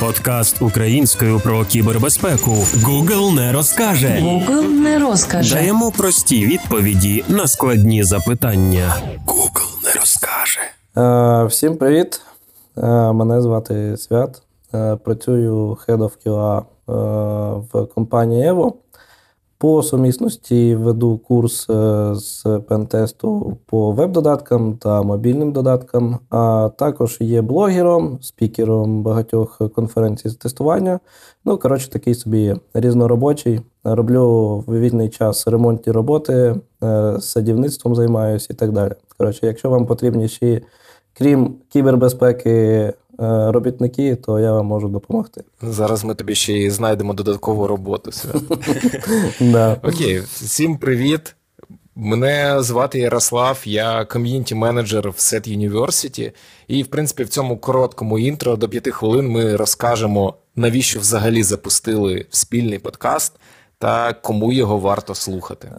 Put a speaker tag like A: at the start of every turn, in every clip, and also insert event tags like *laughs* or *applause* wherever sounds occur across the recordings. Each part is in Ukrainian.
A: Подкаст українською про кібербезпеку. Google не розкаже.
B: Google не розкаже.
A: Даємо прості відповіді на складні запитання. Google не розкаже.
C: Е, Всім привіт. Е, Мене звати Свят. Е, Працюю Head of QA е, в компанії Evo. По сумісності веду курс е, з пентесту по веб-додаткам та мобільним додаткам, а також є блогером, спікером багатьох конференцій з тестування. Ну, коротше, такий собі різноробочий. Роблю в вільний час ремонтні роботи, е, садівництвом займаюся і так далі. Коротше, якщо вам потрібні ще, крім кібербезпеки, робітники, то я вам можу допомогти.
D: Зараз ми тобі ще й знайдемо додаткову роботу. *laughs* Окей, всім привіт. Мене звати Ярослав, я ком'юніті менеджер в SET University. І, в принципі, в цьому короткому інтро до п'яти хвилин ми розкажемо, навіщо взагалі запустили спільний подкаст та кому його варто слухати.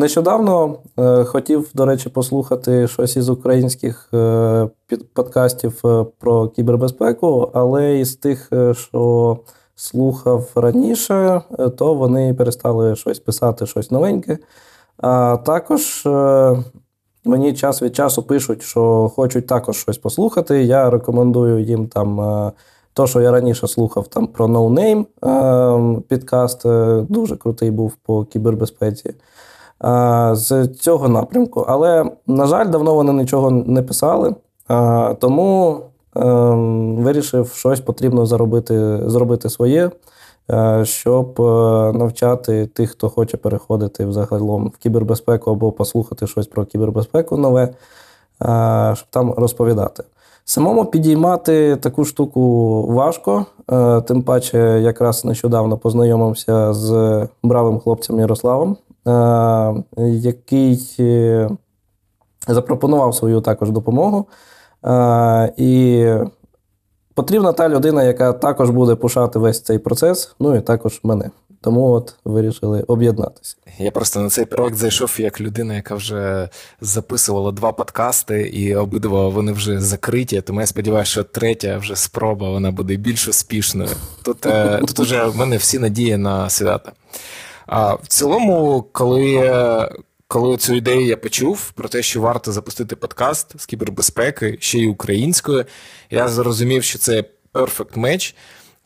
C: Нещодавно е, хотів, до речі, послухати щось із українських е, подкастів е, про кібербезпеку, але із тих, е, що слухав раніше, е, то вони перестали щось писати, щось новеньке. А також е, мені час від часу пишуть, що хочуть також щось послухати. Я рекомендую їм там. то, що я раніше слухав там про No Name, е, підкаст е, дуже крутий був по кібербезпеці з цього напрямку. Але, на жаль, давно вони нічого не писали. Е, Тому е, вирішив щось потрібно заробити, зробити своє, е, щоб е, навчати тих, хто хоче переходити взагалом в кібербезпеку або послухати щось про кібербезпеку нове, е, щоб там розповідати. Самому підіймати таку штуку важко, е, тим паче, якраз нещодавно познайомився з бравим хлопцем Ярославом, е, який е, запропонував свою також допомогу. Е, І потрібна та людина, яка також буде пушати весь цей процес, ну і також мене. Тому от вирішили об'єднатися.
D: Я просто на цей проект зайшов як людина, яка вже записувала два подкасти, і обидва вони вже закриті. Тому я сподіваюся, що третя вже спроба вона буде більш успішною. Тут, е, тут уже в мене всі надії на свята. А в цілому, коли, коли цю ідею я почув про те, що варто запустити подкаст з кібербезпеки, ще й українською, я зрозумів, що це perfect match,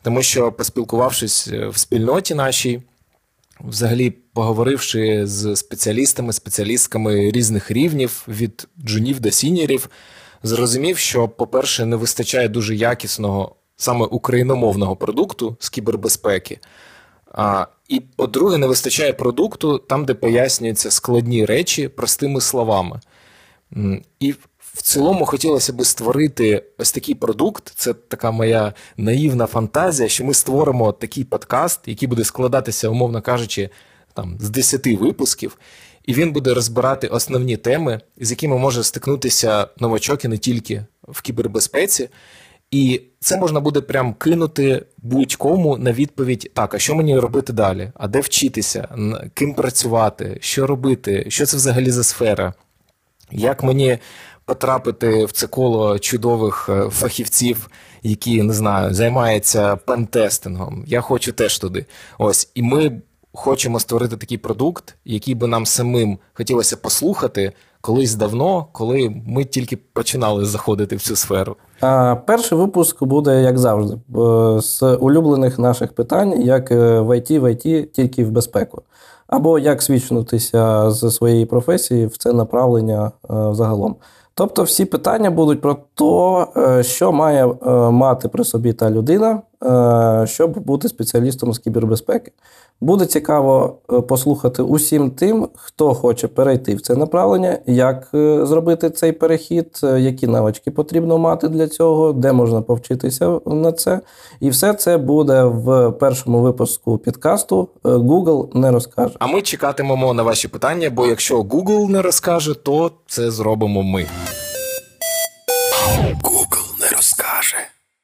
D: тому що поспілкувавшись е, в спільноті нашій, взагалі поговоривши з спеціалістами, спеціалістками різних рівнів, від джунів до сіньорів, зрозумів, що, по-перше, не вистачає дуже якісного саме україномовного продукту з кібербезпеки. А, і, по-друге, не вистачає продукту там, де пояснюються складні речі простими словами. І в цілому хотілося би створити ось такий продукт. Це така моя наївна фантазія, що ми створимо такий подкаст, який буде складатися, умовно кажучи, там з 10 випусків, і він буде розбирати основні теми, з якими може стикнутися новачок і не тільки в кібербезпеці. І це можна буде прям кинути будь-кому на відповідь: так, а що мені робити далі? А де вчитися, ким працювати, що робити, що це взагалі за сфера? Як мені потрапити в це коло чудових е, фахівців, які не знаю, займаються пентестингом? Я хочу теж туди. Ось, і ми хочемо створити такий продукт, який би нам самим хотілося послухати колись давно, коли ми тільки починали заходити в цю сферу.
C: Перший випуск буде, як завжди, е, з улюблених наших питань, як е, в IT, в IT, тільки в безпеку. Або як свідчнутися з своєї професії в це направлення е, загалом. Тобто всі питання будуть про те, що має мати при собі та людина, щоб бути спеціалістом з кібербезпеки. Буде цікаво е, послухати усім тим, хто хоче перейти в це направлення, як е, зробити цей перехід, е, які навички потрібно мати для цього, де можна повчитися на це. І все це буде в першому випуску підкасту е, Google не розкаже.
D: А ми чекатимемо на ваші питання, бо якщо Google не розкаже, то це зробимо ми.
A: Google